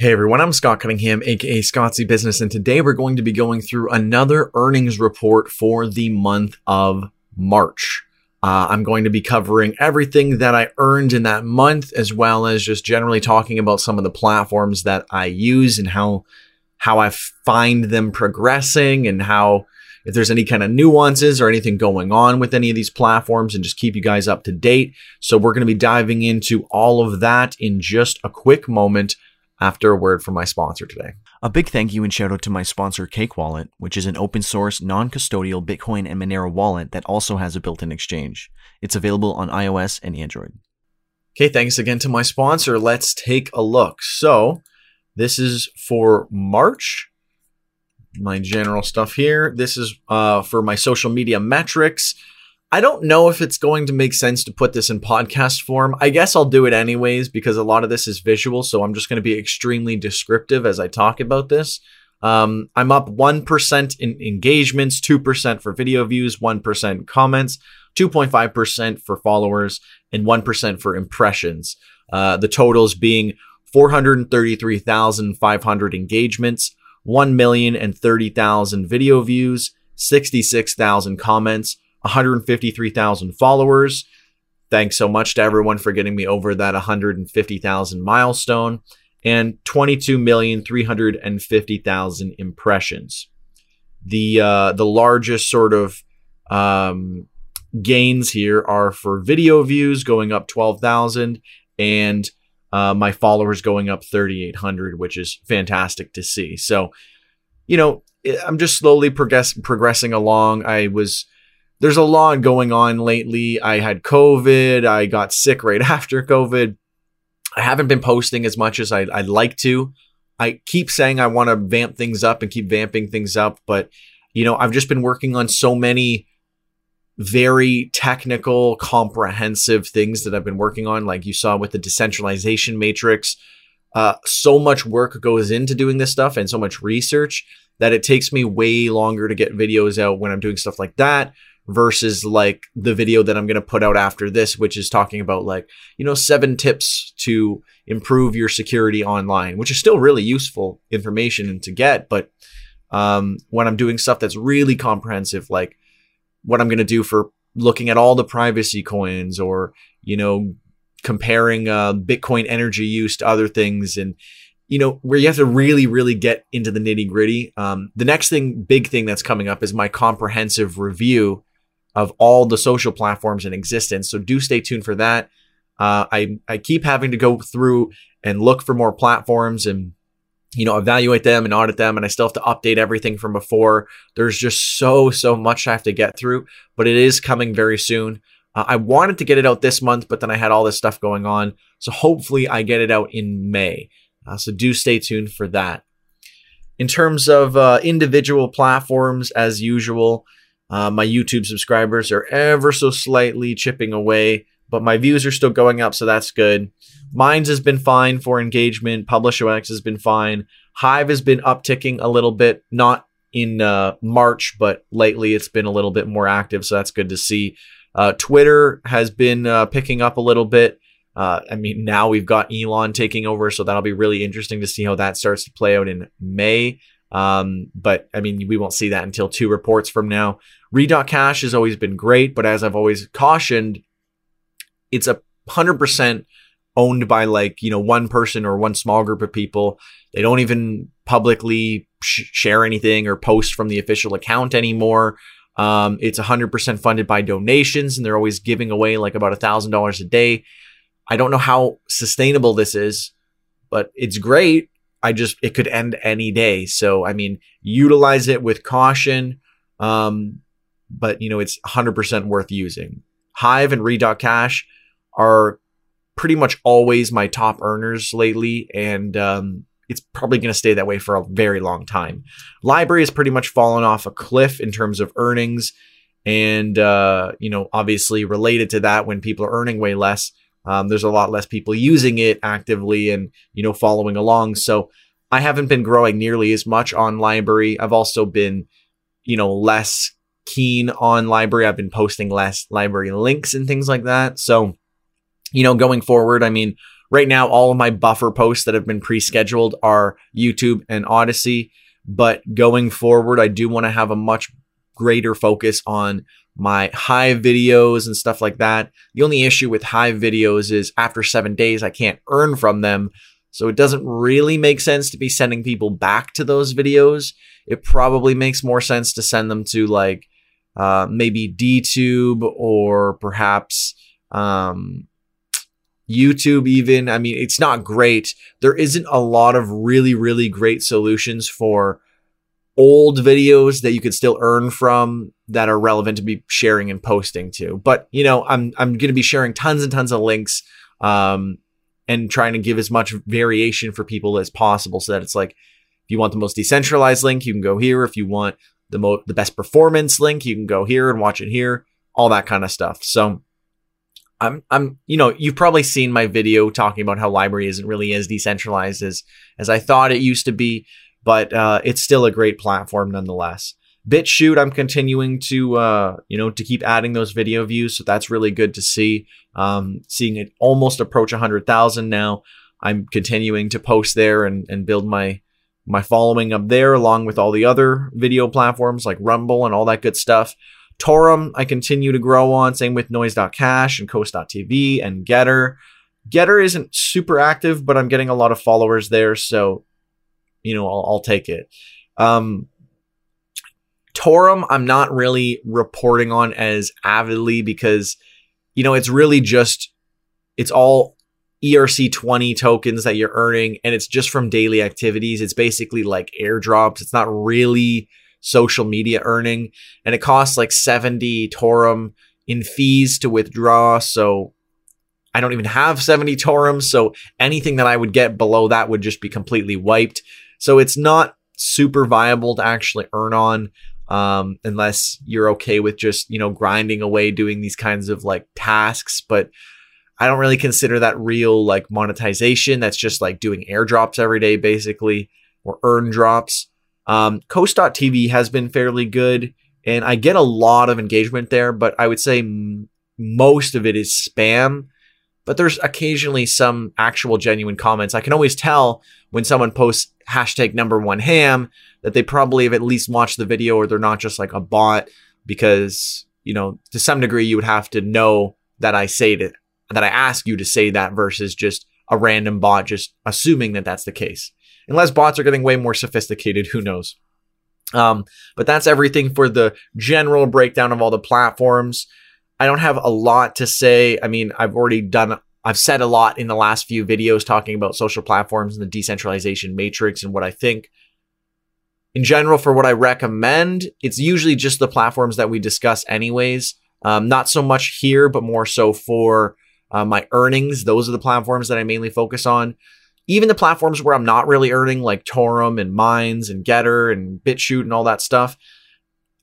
Hey everyone, I'm Scott Cunningham, aka ScottCBusiness, and today we're going to be going through another earnings report for the month of March. Uh, I'm going to be covering everything that I earned in that month, as well as just generally talking about some of the platforms that I use and how how I find them progressing, and how if there's any kind of nuances or anything going on with any of these platforms, and just keep you guys up to date. So we're going to be diving into all of that in just a quick moment after a word from my sponsor today. A big thank you and shout out to my sponsor Cake Wallet, which is an open source, non custodial Bitcoin and Monero wallet that also has a built in exchange. It's available on iOS and Android. Okay, thanks again to my sponsor. Let's take a look. So, this is for March. My general stuff here. This is uh, for my social media metrics. I don't know if it's going to make sense to put this in podcast form. I guess I'll do it anyways because a lot of this is visual. So I'm just going to be extremely descriptive as I talk about this. Um, I'm up 1% in engagements, 2% for video views, 1% comments, 2.5% for followers, and 1% for impressions. Uh, the totals being 433,500 engagements, 1,030,000 video views, 66,000 comments, 153,000 followers. Thanks so much to everyone for getting me over that 150,000 milestone and 22,350,000 impressions. The uh, the largest sort of um, gains here are for video views going up 12,000 and uh, my followers going up 3,800, which is fantastic to see. So, you know, I'm just slowly progress- progressing along. I was there's a lot going on lately. I had COVID. I got sick right after COVID. I haven't been posting as much as I, would like to. I keep saying I want to vamp things up and keep vamping things up, but you know, I've just been working on so many very technical, comprehensive things that I've been working on, like you saw with the decentralization matrix. Uh, so much work goes into doing this stuff and so much research that it takes me way longer to get videos out when I'm doing stuff like that versus like the video that I'm going to put out after this, which is talking about like, you know, seven tips to improve your security online, which is still really useful information to get. But um, when I'm doing stuff that's really comprehensive, like what I'm going to do for looking at all the privacy coins or, you know, comparing uh, Bitcoin energy use to other things and, you know, where you have to really, really get into the nitty gritty. Um, the next thing, big thing that's coming up is my comprehensive review of all the social platforms in existence. So do stay tuned for that. Uh, I I keep having to go through and look for more platforms and you know evaluate them and audit them, and I still have to update everything from before. There's just so so much I have to get through, but it is coming very soon. Uh, I wanted to get it out this month, but then I had all this stuff going on, so hopefully I get it out in May. Uh, so do stay tuned for that. In terms of uh, individual platforms, as usual, uh, my YouTube subscribers are ever so slightly chipping away, but my views are still going up, so that's good. Minds has been fine for engagement. PublishOX has been fine. Hive has been upticking a little bit, not in uh, March, but lately it's been a little bit more active, so that's good to see. Uh, Twitter has been uh, picking up a little bit. Uh, I mean, now we've got Elon taking over, so that'll be really interesting to see how that starts to play out in May. Um, but I mean, we won't see that until two reports from now. Read.cash has always been great, but as I've always cautioned, it's a hundred percent owned by like you know one person or one small group of people. They don't even publicly sh- share anything or post from the official account anymore. Um, it's 100% funded by donations, and they're always giving away like about a thousand dollars a day. I don't know how sustainable this is, but it's great. I just it could end any day. So I mean, utilize it with caution. Um, but you know it's 100% worth using. Hive and Read.cash are pretty much always my top earners lately, and um, it's probably going to stay that way for a very long time. LBRY has pretty much fallen off a cliff in terms of earnings, and uh, you know obviously related to that, when people are earning way less, um, there's a lot less people using it actively and you know following along. So I haven't been growing nearly as much on LBRY. I've also been you know less keen on LBRY. I've been posting less LBRY links and things like that. So, you know, going forward, I mean, right now, all of my buffer posts that have been pre scheduled are YouTube and Odysee. But going forward, I do want to have a much greater focus on my Hive videos and stuff like that. The only issue with Hive videos is after seven days, I can't earn from them. So it doesn't really make sense to be sending people back to those videos. It probably makes more sense to send them to like uh, maybe DTube or perhaps um, YouTube, even. I mean, it's not great. There isn't a lot of really, really great solutions for old videos that you could still earn from that are relevant to be sharing and posting to. But you know, I'm I'm going to be sharing tons and tons of links um, and trying to give as much variation for people as possible, so that it's like if you want the most decentralized link, you can go here. If you want the mo- the best performance link, you can go here and watch it here. All that kind of stuff. So. I'm, I'm, you know, you've probably seen my video talking about how LBRY isn't really as decentralized as, as I thought it used to be but uh, it's still a great platform nonetheless. BitChute, I'm continuing to uh, you know to keep adding those video views, so that's really good to see. Um, seeing it almost approach 100,000 now. I'm continuing to post there and, and build my my following up there, along with all the other video platforms like Rumble and all that good stuff. Torum, I continue to grow on. Same with Noise.cash and Coast.tv and Getter. Getter isn't super active, but I'm getting a lot of followers there, so you know, I'll, I'll take it. Um, Torum, I'm not really reporting on as avidly because, you know, it's really just, it's all ERC20 tokens that you're earning, and it's just from daily activities. It's basically like airdrops. It's not really social media earning, and it costs like 70 Torum in fees to withdraw. So I don't even have 70 Torum. So anything that I would get below that would just be completely wiped. So it's not super viable to actually earn on um, unless you're okay with just, you know, grinding away doing these kinds of like tasks. But I don't really consider that real like monetization. That's just like doing airdrops every day, basically, or earn drops. Um, Coast.tv has been fairly good, and I get a lot of engagement there, but I would say m- most of it is spam. But there's occasionally some actual genuine comments. I can always tell when someone posts hashtag number one ham that they probably have at least watched the video or they're not just like a bot because you know to some degree you would have to know that I say that that I ask you to say that versus just a random bot just assuming that that's the case. Unless bots are getting way more sophisticated, who knows? Um, but that's everything for the general breakdown of all the platforms. I don't have a lot to say. I mean, I've already done I've said a lot in the last few videos talking about social platforms and the decentralization matrix and what I think. In general, for what I recommend, it's usually just the platforms that we discuss, anyways. Um, not so much here, but more so for uh, my earnings. Those are the platforms that I mainly focus on. Even the platforms where I'm not really earning, like Torum and Minds and Getter and BitChute and all that stuff,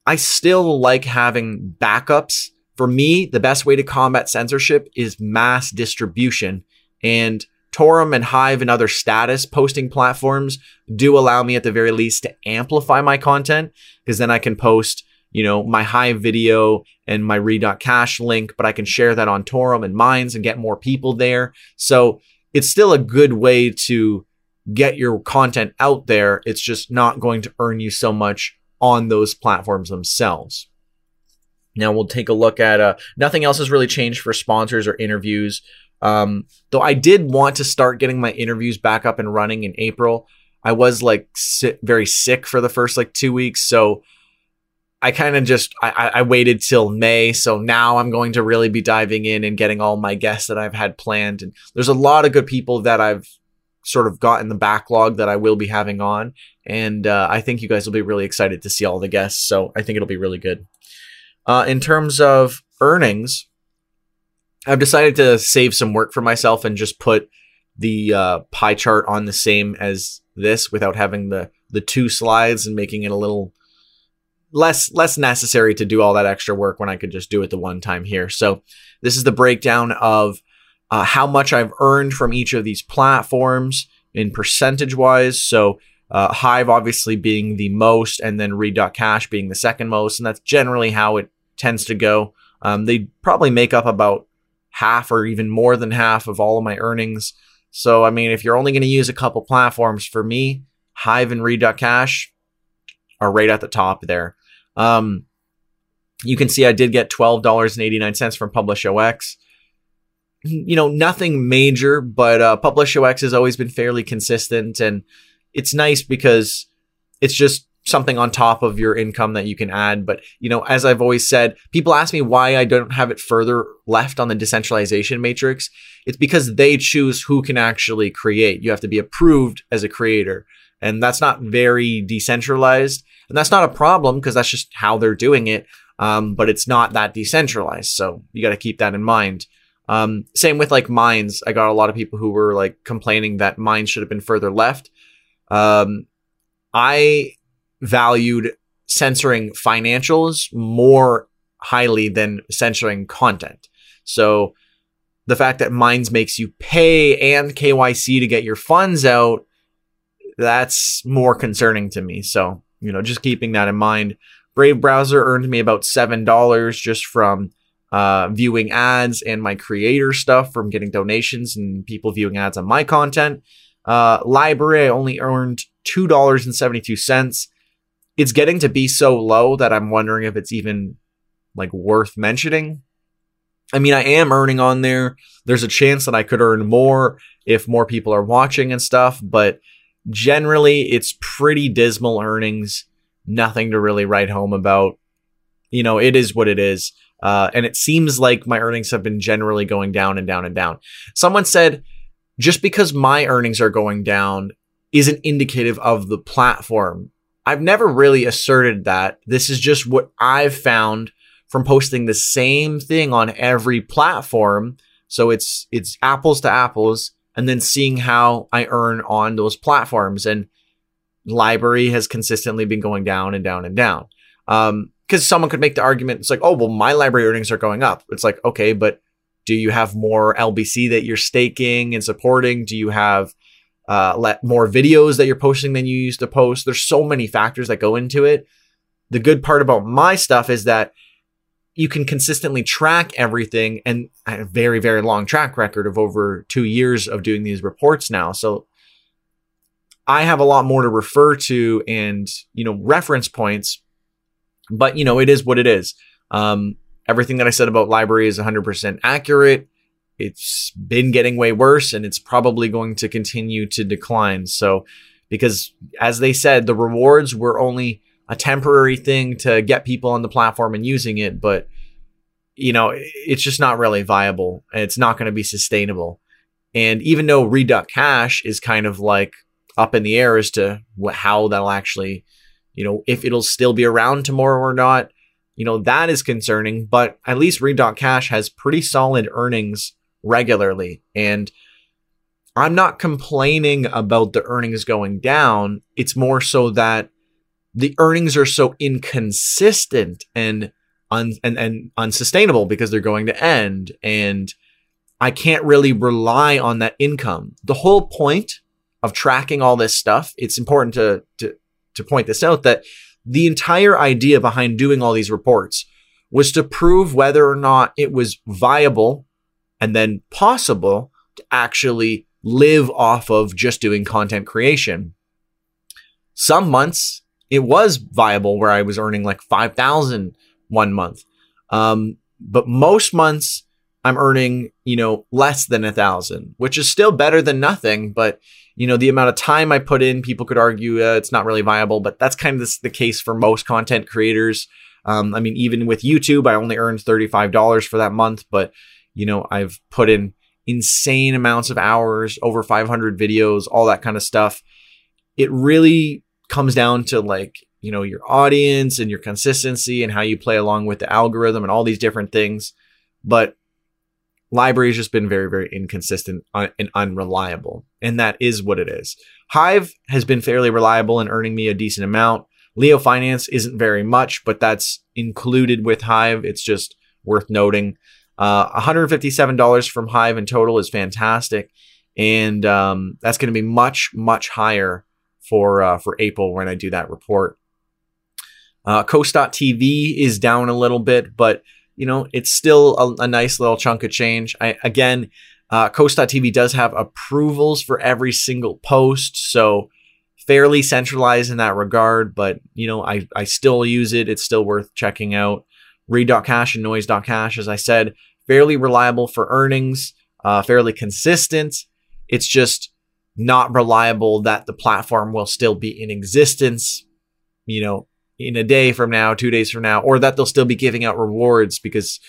I still like having backups for me, the best way to combat censorship is mass distribution. And Torum and Hive and other status posting platforms do allow me at the very least to amplify my content because then I can post, you know, my Hive video and my Read.cash link, but I can share that on Torum and Minds and get more people there. So it's still a good way to get your content out there. It's just not going to earn you so much on those platforms themselves. Now we'll take a look at uh, nothing else has really changed for sponsors or interviews. Um, though I did want to start getting my interviews back up and running in April. I was like si- very sick for the first like two weeks, so I kind of just I, I waited till May. So now I'm going to really be diving in and getting all my guests that I've had planned. And there's a lot of good people that I've sort of got in the backlog that I will be having on, and uh, I think you guys will be really excited to see all the guests. So I think it'll be really good. Uh, in terms of earnings, I've decided to save some work for myself and just put the uh, pie chart on the same as this without having the the two slides and making it a little less less necessary to do all that extra work when I could just do it the one time here. So this is the breakdown of uh, how much I've earned from each of these platforms in percentage wise. So uh, Hive obviously being the most, and then Read.cash being the second most, and that's generally how it tends to go. Um, they probably make up about half or even more than half of all of my earnings. So, I mean, if you're only going to use a couple platforms, for me, Hive and Read.cash are right at the top there. Um, you can see I did get $12.89 from PublishOX. You know, nothing major, but uh, PublishOX has always been fairly consistent. And it's nice because it's just something on top of your income that you can add. But, you know, as I've always said, people ask me why I don't have it further left on the decentralization matrix. It's because they choose who can actually create. You have to be approved as a creator. And that's not very decentralized. And that's not a problem because that's just how they're doing it. Um, but it's not that decentralized. So you got to keep that in mind. Um, same with like Minds. I got a lot of people who were like complaining that Minds should have been further left. Um, I valued censoring financials more highly than censoring content. So the fact that Minds makes you pay and KYC to get your funds out, that's more concerning to me. So, you know, just keeping that in mind. Brave Browser earned me about $7 just from uh, viewing ads and my creator stuff from getting donations and people viewing ads on my content. Uh, LBRY, I only earned $2.72 it's getting to be so low that I'm wondering if it's even like worth mentioning. I mean, I am earning on there. There's a chance that I could earn more if more people are watching and stuff, but generally it's pretty dismal earnings. Nothing to really write home about. You know, it is what it is. Uh, and it seems like my earnings have been generally going down and down and down. Someone said, just because my earnings are going down isn't indicative of the platform. I've never really asserted that. This is just what I've found from posting the same thing on every platform. So it's it's apples to apples and then seeing how I earn on those platforms and LBRY has consistently been going down and down and down. Um because someone could make the argument it's like, "Oh, well my LBRY earnings are going up." It's like, "Okay, but do you have more LBC that you're staking and supporting? Do you have uh, let more videos that you're posting than you used to post. There's so many factors that go into it. The good part about my stuff is that you can consistently track everything and I have a very, very long track record of over two years of doing these reports now. So I have a lot more to refer to and, you know, reference points, but you know, it is what it is. Um, everything that I said about LBRY is 100% accurate it's been getting way worse and it's probably going to continue to decline. So, because as they said, the rewards were only a temporary thing to get people on the platform and using it, but you know, it's just not really viable and it's not going to be sustainable. And even though Read.cash is kind of like up in the air as to what, how that'll actually, you know, if it'll still be around tomorrow or not, you know, that is concerning. But at least Read.cash has pretty solid earnings regularly. And I'm not complaining about the earnings going down. It's more so that the earnings are so inconsistent and un- and, and unsustainable because they're going to end. And I can't really rely on that income. The whole point of tracking all this stuff, it's important to, to, to point this out that the entire idea behind doing all these reports was to prove whether or not it was viable and then possible to actually live off of just doing content creation. Some months it was viable where I was earning like 5,000 one month. Um, but most months I'm earning, you know, less than a thousand, which is still better than nothing. But, you know, the amount of time I put in, people could argue uh, it's not really viable, but that's kind of the case for most content creators. Um, I mean, even with YouTube, I only earned $35 for that month, but you know, I've put in insane amounts of hours, over 500 videos, all that kind of stuff. It really comes down to like, you know, your audience and your consistency and how you play along with the algorithm and all these different things. But LBRY has just been very, very inconsistent uh, and unreliable. And that is what it is. Hive has been fairly reliable in earning me a decent amount. Leo Finance isn't very much, but that's included with Hive. It's just worth noting. Uh, $157 from Hive in total is fantastic, and um, that's going to be much much higher for uh, for April when I do that report. Uh, Coast.tv is down a little bit, but you know it's still a, a nice little chunk of change. I again, uh, Coast.tv does have approvals for every single post, so fairly centralized in that regard. But you know, I I still use it. It's still worth checking out. Read.cash and Noise.cash, as I said, fairly reliable for earnings, uh, fairly consistent. It's just not reliable that the platform will still be in existence, you know, in a day from now, two days from now, or that they'll still be giving out rewards because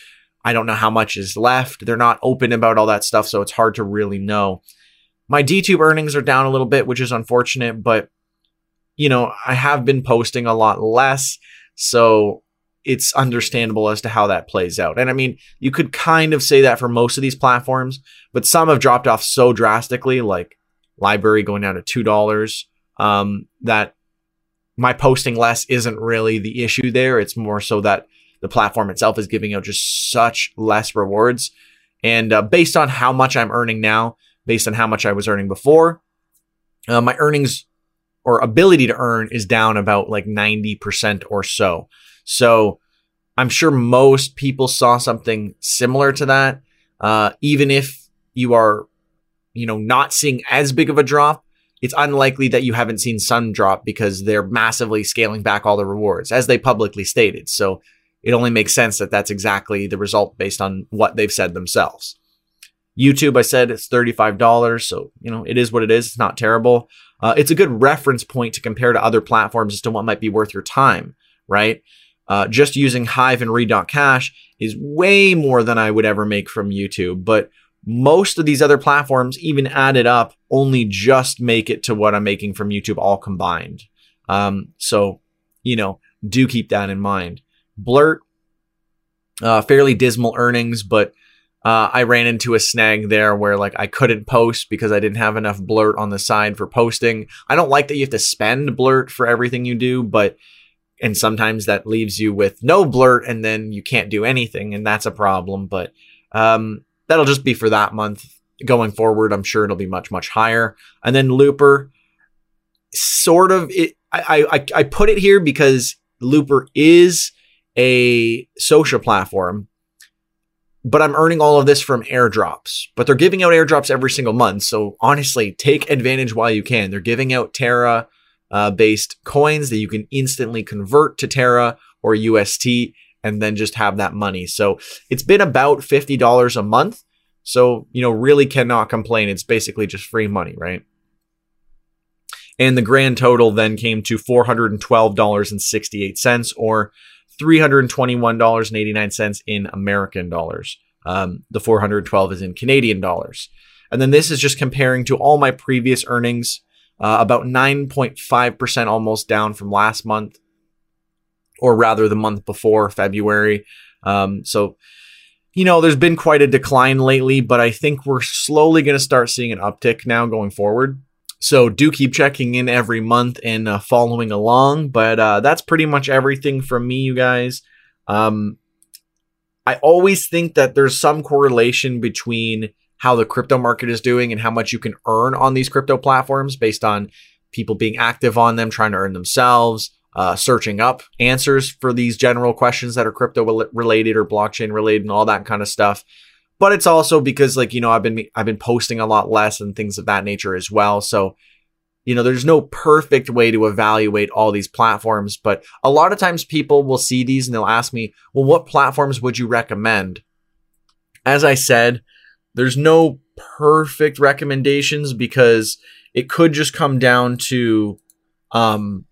I don't know how much is left. They're not open about all that stuff, so it's hard to really know. My DTube earnings are down a little bit, which is unfortunate, but you know, I have been posting a lot less, so it's understandable as to how that plays out. And I mean, you could kind of say that for most of these platforms, but some have dropped off so drastically, like LBRY going down to two dollars, um, that my posting less isn't really the issue there. It's more so that the platform itself is giving out just such less rewards. And uh, based on how much I'm earning now, based on how much I was earning before, uh, my earnings or ability to earn is down about like 90% or so. So I'm sure most people saw something similar to that. Uh, even if you are, you know, not seeing as big of a drop, it's unlikely that you haven't seen Sun drop because they're massively scaling back all the rewards, as they publicly stated. So it only makes sense that that's exactly the result based on what they've said themselves. YouTube, I said it's $35. So, you know, it is what it is. It's not terrible. Uh, it's a good reference point to compare to other platforms as to what might be worth your time, right? Uh, just using Hive and Read.cash is way more than I would ever make from YouTube. But most of these other platforms, even added up, only just make it to what I'm making from YouTube all combined. Um, so, you know, do keep that in mind. Blurt, uh, fairly dismal earnings, but uh, I ran into a snag there where like I couldn't post because I didn't have enough blurt on the side for posting. I don't like that you have to spend blurt for everything you do, but and sometimes that leaves you with no blurt and then you can't do anything and that's a problem. But um, that'll just be for that month. Going forward, I'm sure it'll be much much higher. And then Looper, sort of it. I I I put it here because Looper is a social platform, but I'm earning all of this from airdrops. But they're giving out airdrops every single month. So honestly, take advantage while you can. They're giving out Terra uh, based coins that you can instantly convert to Terra or UST and then just have that money. So it's been about $50 a month. So, you know, really cannot complain. It's basically just free money, right? And the grand total then came to $412.68 or $321.89 in American dollars. Um, the 412 is in Canadian dollars. And then this is just comparing to all my previous earnings, uh, about 9.5% almost down from last month, or rather the month before February. Um, so, you know, there's been quite a decline lately, but I think we're slowly going to start seeing an uptick now going forward. So do keep checking in every month and uh, following along. But uh, that's pretty much everything from me, you guys. Um, I always think that there's some correlation between how the crypto market is doing and how much you can earn on these crypto platforms based on people being active on them, trying to earn themselves, uh, searching up answers for these general questions that are crypto related or blockchain related and all that kind of stuff but it's also because like you know I've been I've been posting a lot less and things of that nature as well. So you know there's no perfect way to evaluate all these platforms, but a lot of times people will see these and they'll ask me, "Well, what platforms would you recommend?" As I said, there's no perfect recommendations because it could just come down to um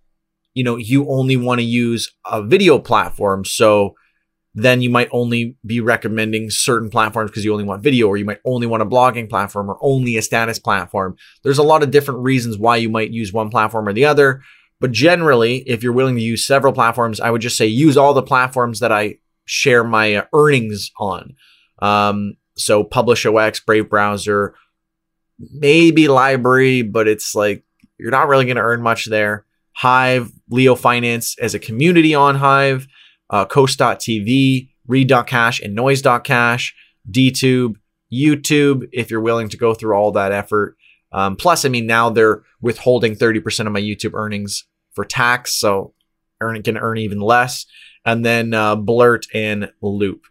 you know you only want to use a video platform so then you might only be recommending certain platforms because you only want video, or you might only want a blogging platform or only a status platform. There's a lot of different reasons why you might use one platform or the other. But generally, if you're willing to use several platforms, I would just say use all the platforms that I share my uh, earnings on. Um, so PublishOX, Brave Browser, maybe LBRY, but it's like you're not really going to earn much there. Hive, Leo Finance as a community on Hive uh, Coast.tv, Read.cash, and Noise.cash, DTube, YouTube, if you're willing to go through all that effort. Um, plus, I mean, now they're withholding 30% of my YouTube earnings for tax, so earn can earn even less. And then uh, Blurt and Loop.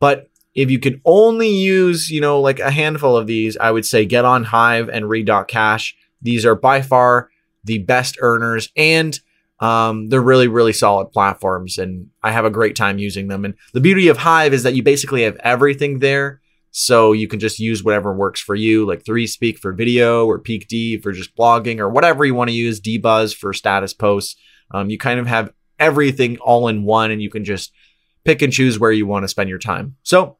But if you can only use, you know, like a handful of these, I would say get on Hive and Read.cash. These are by far the best earners and um, they're really, really solid platforms, and I have a great time using them. And the beauty of Hive is that you basically have everything there, so you can just use whatever works for you, like 3Speak for video, or PeakD for just blogging, or whatever you want to use. Dbuzz for status posts. Um, you kind of have everything all in one, and you can just pick and choose where you want to spend your time. So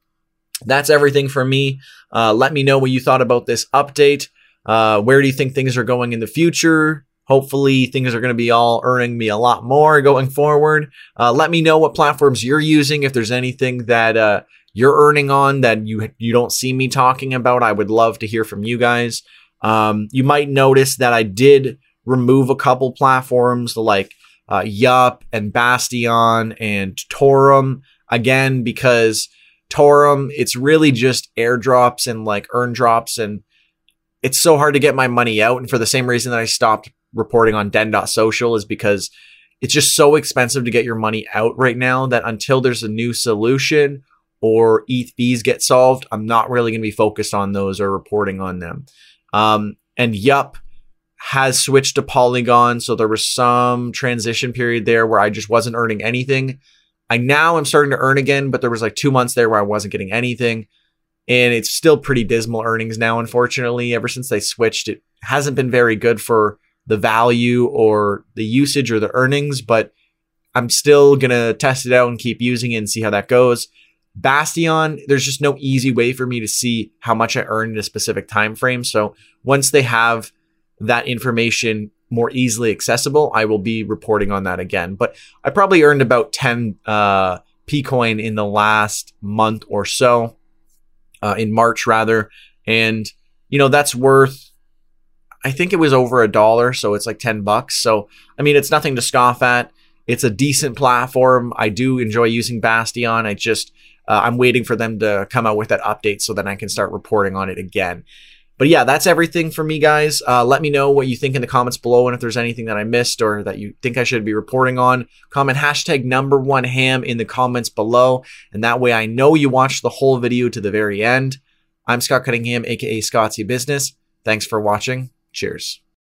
that's everything from me. Uh, let me know what you thought about this update. Uh, where do you think things are going in the future? Hopefully, things are going to be all earning me a lot more going forward. Uh, let me know what platforms you're using. If there's anything that uh, you're earning on that you you don't see me talking about, I would love to hear from you guys. Um, you might notice that I did remove a couple platforms like uh, Yup and Bastyon and Torum again because Torum it's really just airdrops and like earn drops and it's so hard to get my money out. And for the same reason that I stopped reporting on den.social is because it's just so expensive to get your money out right now that until there's a new solution or ETH fees get solved, I'm not really going to be focused on those or reporting on them. Um, and Yup has switched to Polygon, so there was some transition period there where I just wasn't earning anything. I now am starting to earn again, but there was like two months there where I wasn't getting anything. And it's still pretty dismal earnings now, unfortunately. Ever since they switched, it hasn't been very good for the value or the usage or the earnings, but I'm still going to test it out and keep using it and see how that goes. Bastyon, there's just no easy way for me to see how much I earned in a specific time frame. So once they have that information more easily accessible, I will be reporting on that again. But I probably earned about 10 uh, PKOIN in the last month or so, uh, in March rather. And, you know, that's worth I think it was over a dollar, so it's like 10 bucks. So, I mean, it's nothing to scoff at. It's a decent platform. I do enjoy using Bastyon. I just, uh, I'm waiting for them to come out with that update so then I can start reporting on it again. But yeah, that's everything for me, guys. Uh, let me know what you think in the comments below and if there's anything that I missed or that you think I should be reporting on. Comment hashtag number one ham in the comments below. And that way I know you watched the whole video to the very end. I'm Scott Cunningham, aka ScottCBusiness. Thanks for watching. Cheers.